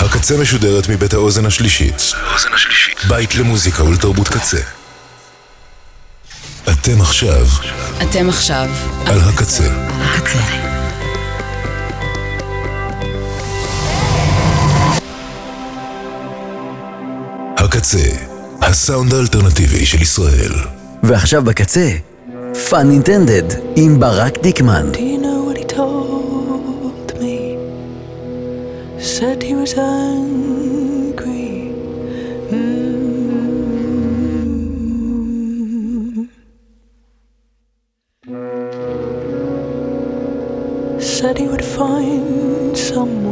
הקצה משודרת מבית האוזן השלישית. בית למוזיקה ולתרבות קצה. אתם עכשיו אתם עכשיו על הקצה. הקצה. הקצה, הסאונד האלטרנטיבי של ישראל. ועכשיו בקצה, פאן אינטנדד עם ברק דיקמן. Said he was angry. Mm. Said he would find someone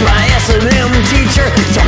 my S&M teacher. It's a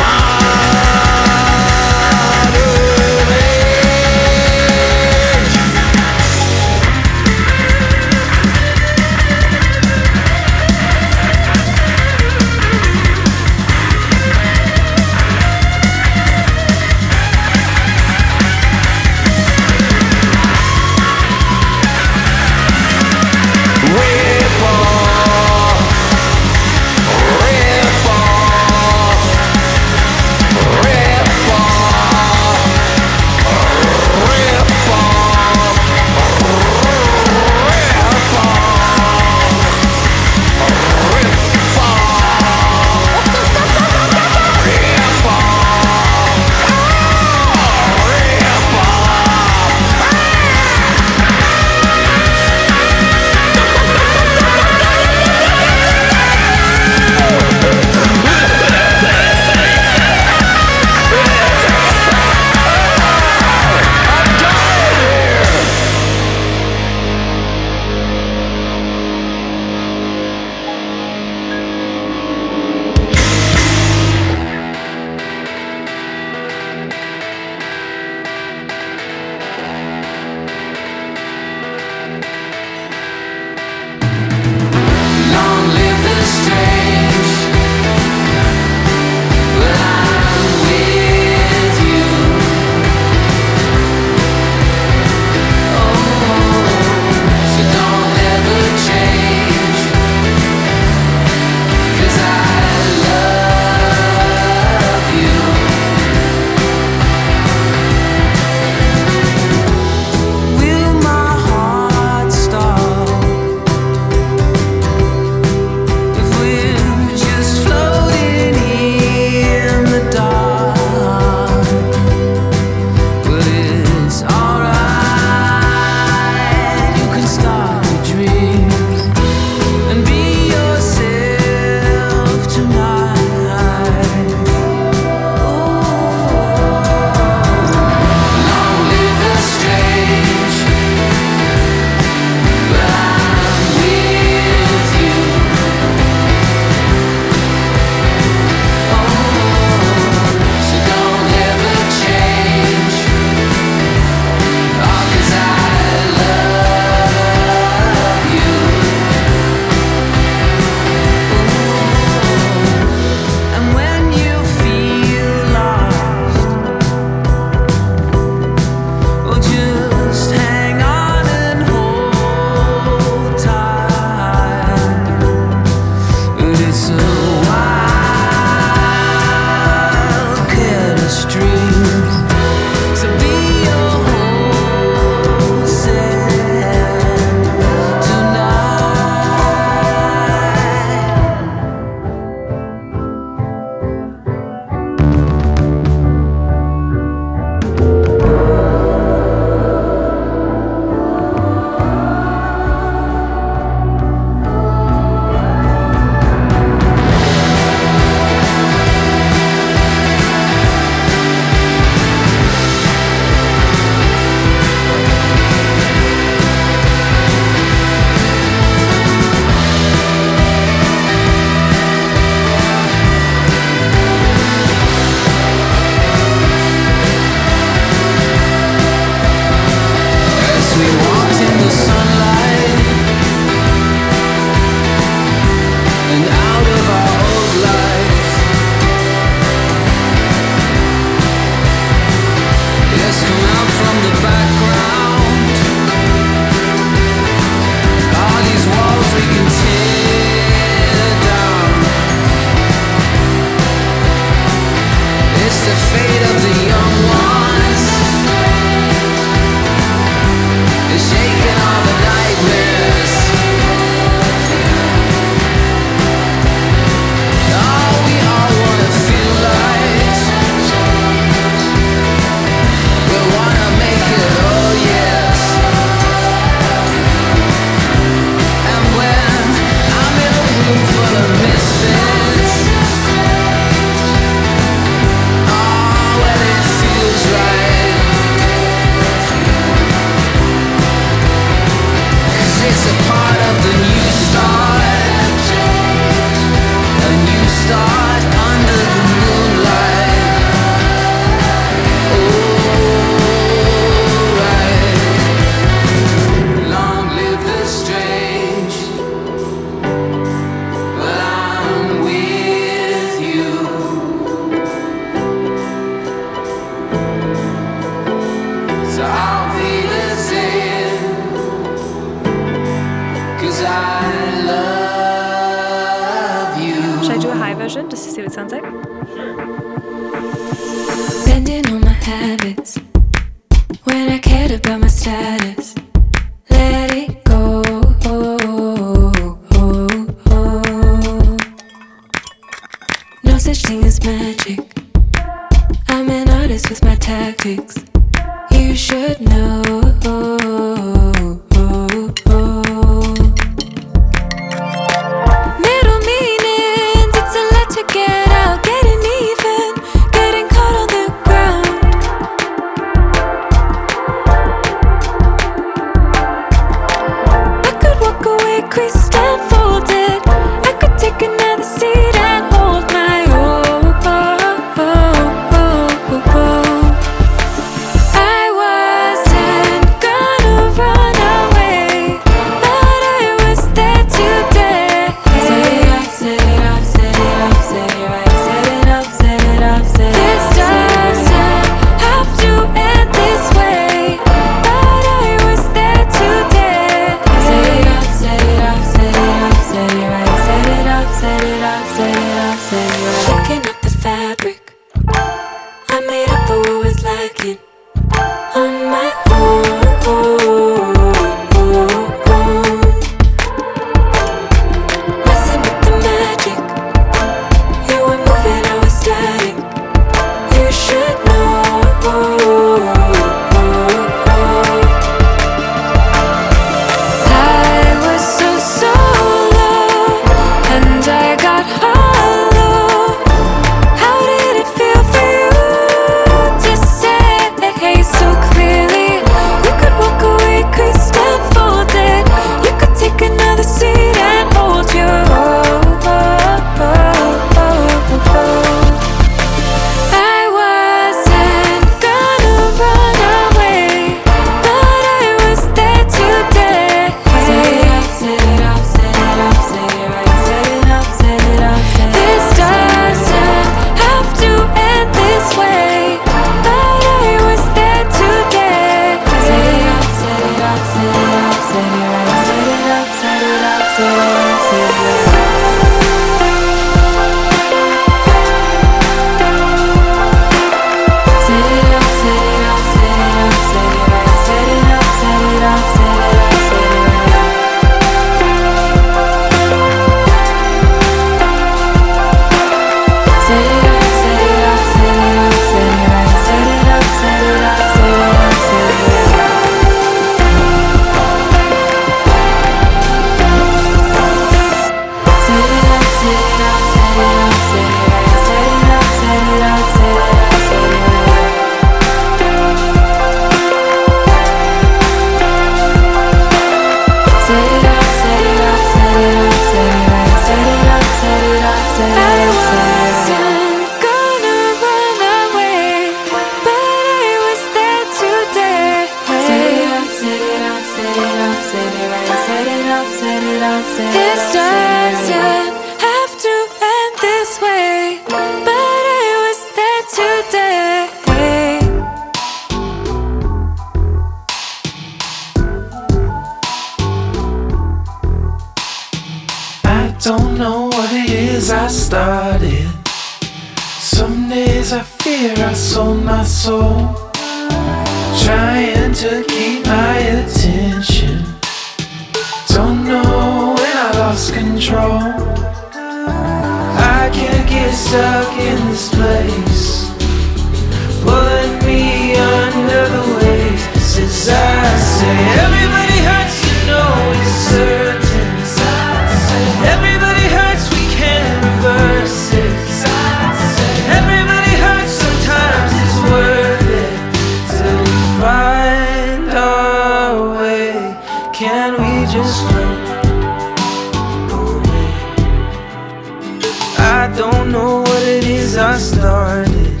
don't know what it is I started.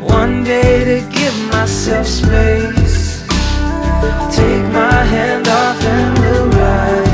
One day to give myself space. Take my hand off and we'll ride.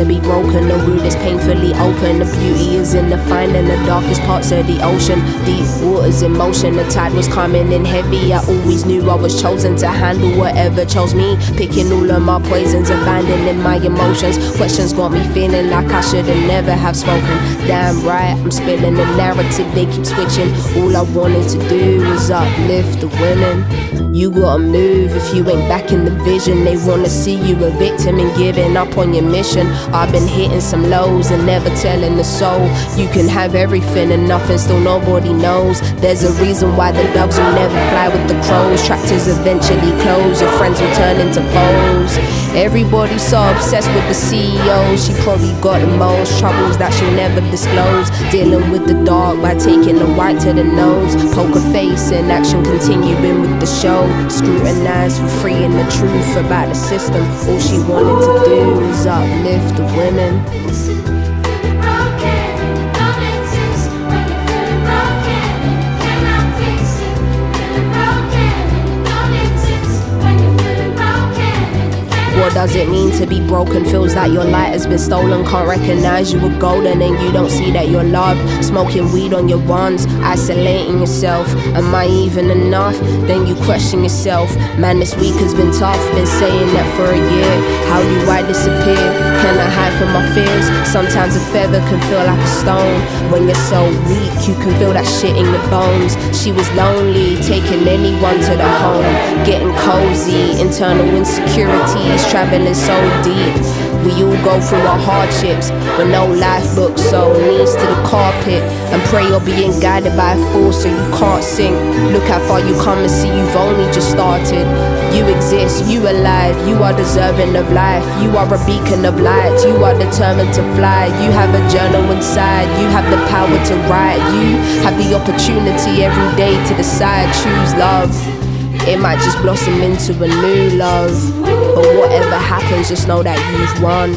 To be broken? The wound is painfully open. The beauty is in the finding the darkest parts of the ocean. Deep waters in motion. The tide was coming in heavy. I always knew I was chosen to handle whatever chose me. Picking all of my poisons, abandoning my emotions. Questions got me feeling like I should have never have spoken. Damn right, I'm spilling the narrative. They keep switching. All I wanted to do was uplift the women. You gotta move if you ain't back in the vision. They wanna see you a victim and giving up on your mission. I've been hitting some lows and never telling the soul. You can have everything and nothing, still nobody knows. There's a reason why the dogs will never fly with the crows. Tractors eventually close, your friends will turn into foes. Everybody's so obsessed with the CEO. She probably got the most troubles that she'll never disclose. Dealing with the dark by taking the white to the nose. Poker face in action, continuing with the show. Scrutinized for freeing the truth about the system. All she wanted to do was uplift the women. What does it mean to be broken? Feels like your light has been stolen. Can't recognize you were golden and you don't see that you're loved. Smoking weed on your runs, isolating yourself. Am I even enough? Then you question yourself. Man, this week has been tough. Been saying that for a year. How Sometimes a feather can feel like a stone. When you're so weak, you can feel that shit in your bones. She was lonely, taking anyone to the home. Getting cozy, internal insecurities traveling so deep. We all go through our hardships with no life book, so knees to the carpet and pray you're being guided by a force so you can't sink. Look how far you come and see you've only just started. You exist, you alive, you are deserving of life. You are a beacon of light, you are determined to fly. You have a journal inside, you have the power to write. You have the opportunity every day to decide, choose love. It might just blossom into a new love. But whatever happens, just know that you've won.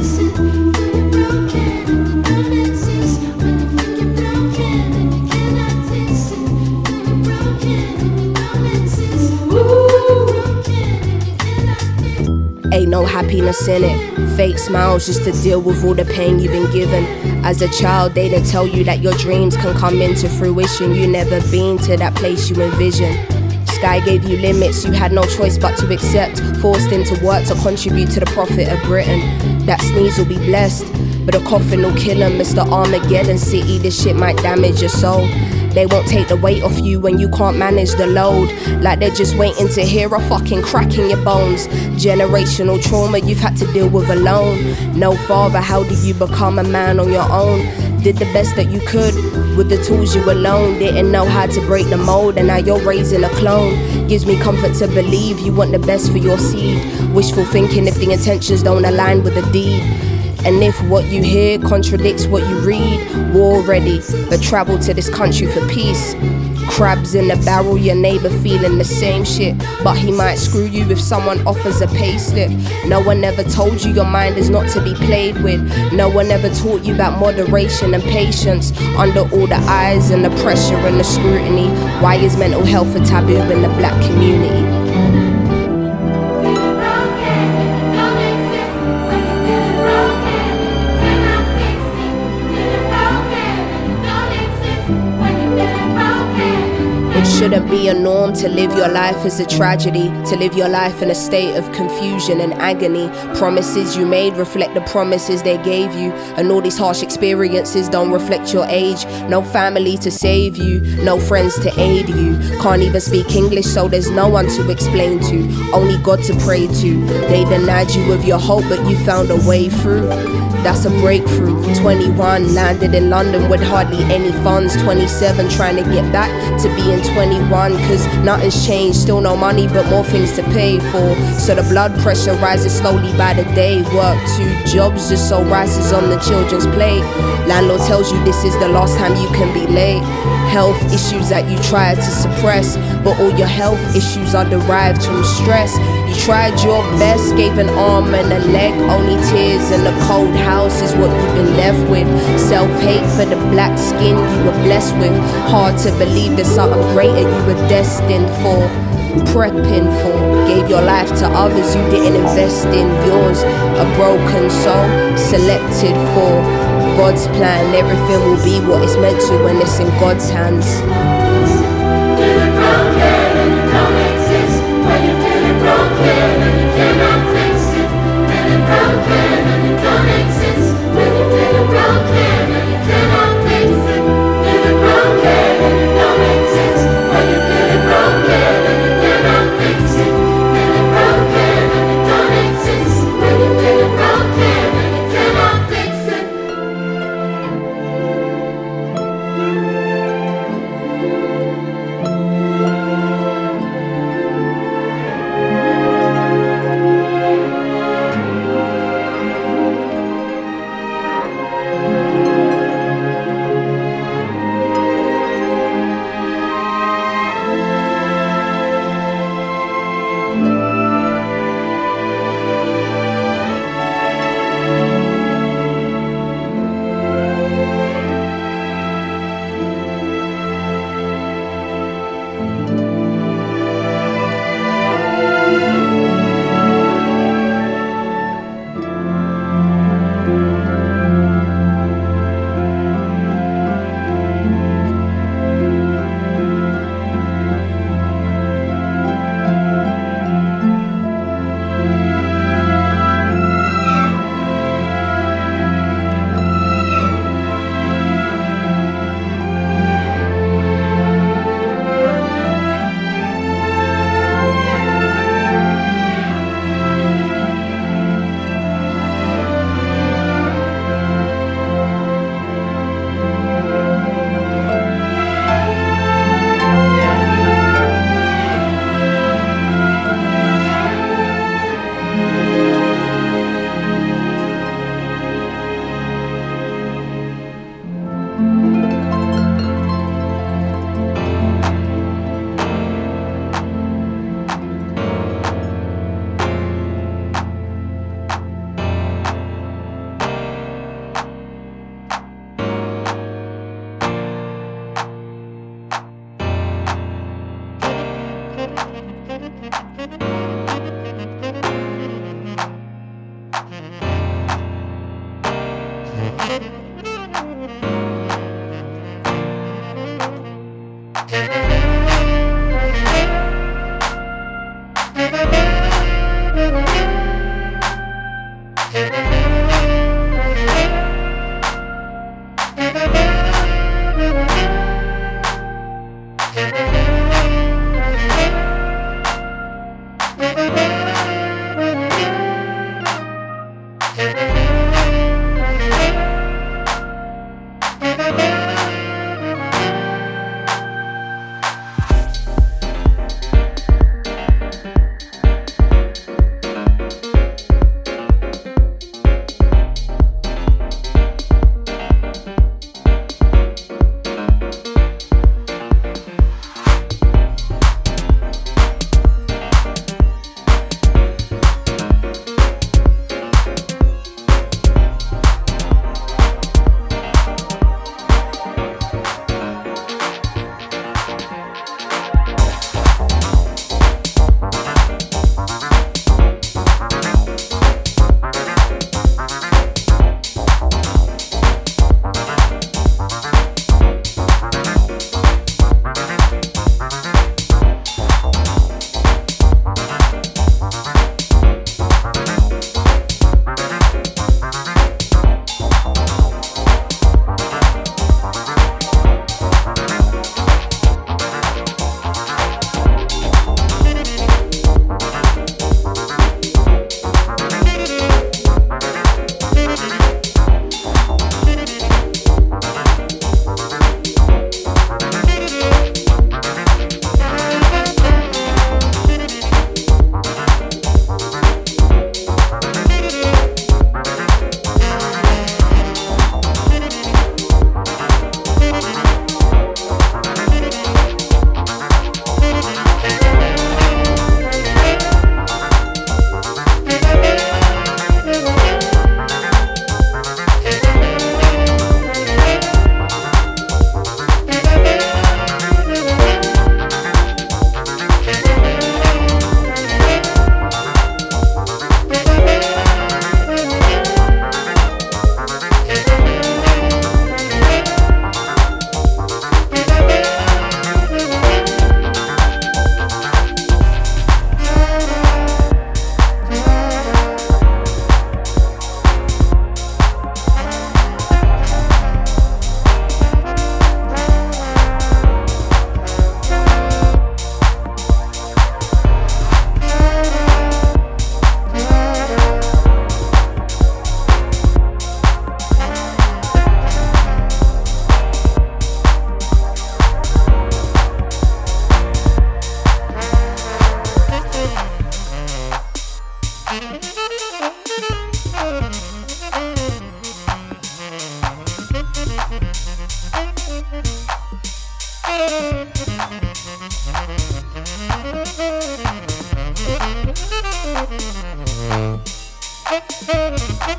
Ain't no happiness in it. Fake smiles just to deal with all the pain you've been given. As a child, they didn't tell you that your dreams can come into fruition. You never been to that place you envision. Sky gave you limits, you had no choice but to accept. Forced into work to contribute to the profit of Britain. That sneeze will be blessed, but a coffin will kill him. Mr. Armageddon City, this shit might damage your soul. They won't take the weight off you when you can't manage the load. Like they're just waiting to hear a fucking crack in your bones. Generational trauma you've had to deal with alone. No father, how do you become a man on your own? Did the best that you could with the tools you alone. Didn't know how to break the mold, and now you're raising a clone. Gives me comfort to believe you want the best for your seed. Wishful thinking if the intentions don't align with the deed. And if what you hear contradicts what you read, war ready, but travel to this country for peace. Crabs in the barrel, your neighbor feeling the same shit. But he might screw you if someone offers a pay slip. No one ever told you your mind is not to be played with. No one ever taught you about moderation and patience. Under all the eyes and the pressure and the scrutiny, why is mental health a taboo in the black community? Shouldn't be a norm to live your life as a tragedy, to live your life in a state of confusion and agony. Promises you made reflect the promises they gave you, and all these harsh experiences don't reflect your age. No family to save you, no friends to aid you. Can't even speak English, so there's no one to explain to, only God to pray to. They denied you of your hope, but you found a way through. That's a breakthrough. 21, landed in London with hardly any funds. 27, trying to get back to being 21. Cause nothing's changed, still no money, but more things to pay for. So the blood pressure rises slowly by the day. Work two jobs just so rises on the children's plate. Landlord tells you this is the last time you can be late. Health issues that you try to suppress, but all your health issues are derived from stress. Tried your best, gave an arm and a leg, only tears in the cold house is what you've been left with. Self hate for the black skin you were blessed with. Hard to believe there's something greater you were destined for. Prepping for, gave your life to others you didn't invest in yours. A broken soul, selected for God's plan. Everything will be what it's meant to when it's in God's hands.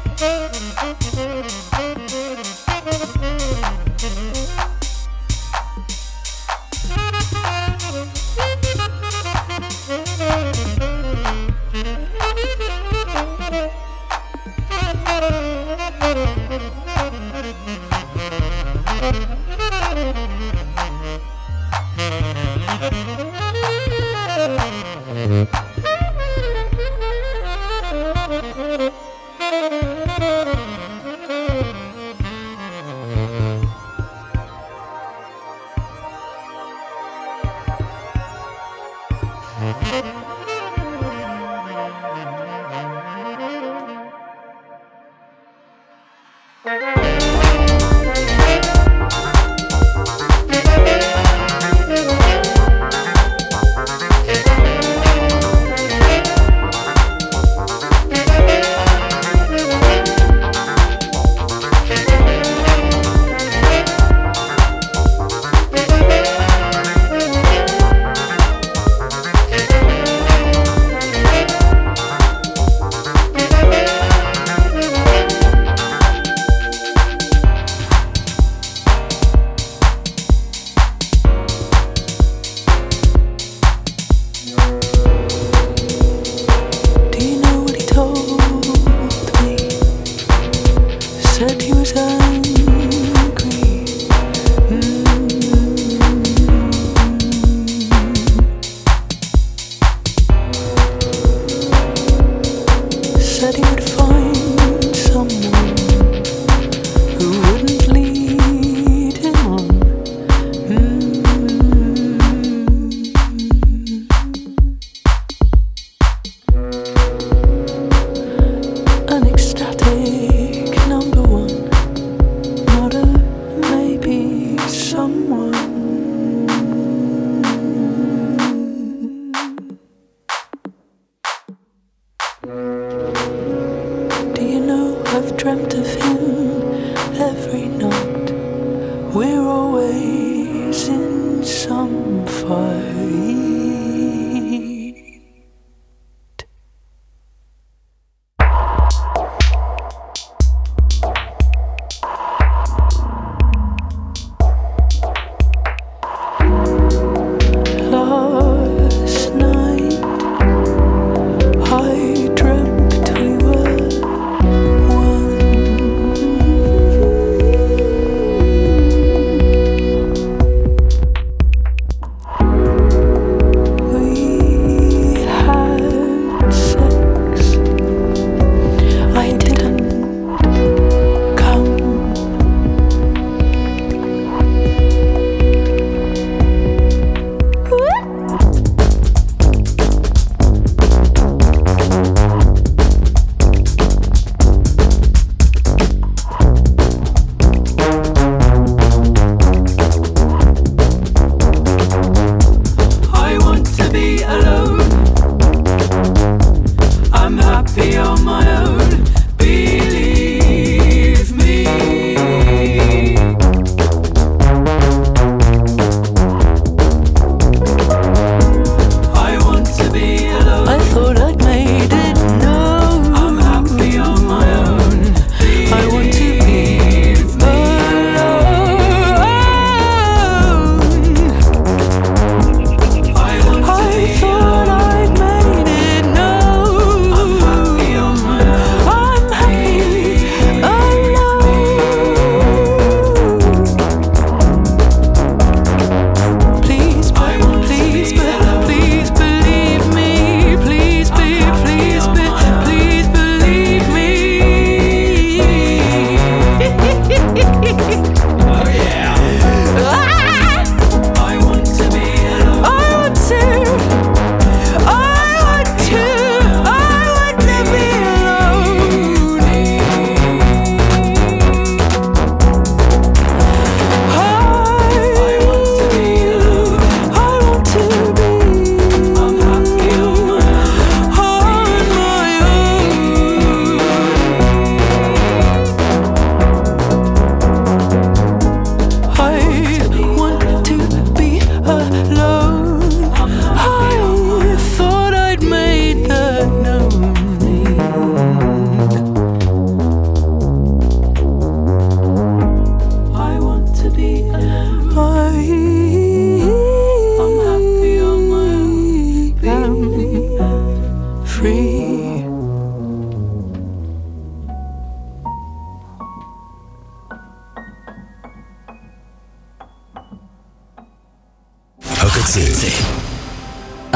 Thank you.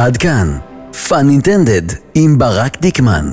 עד כאן, Fun Intended עם ברק דיקמן.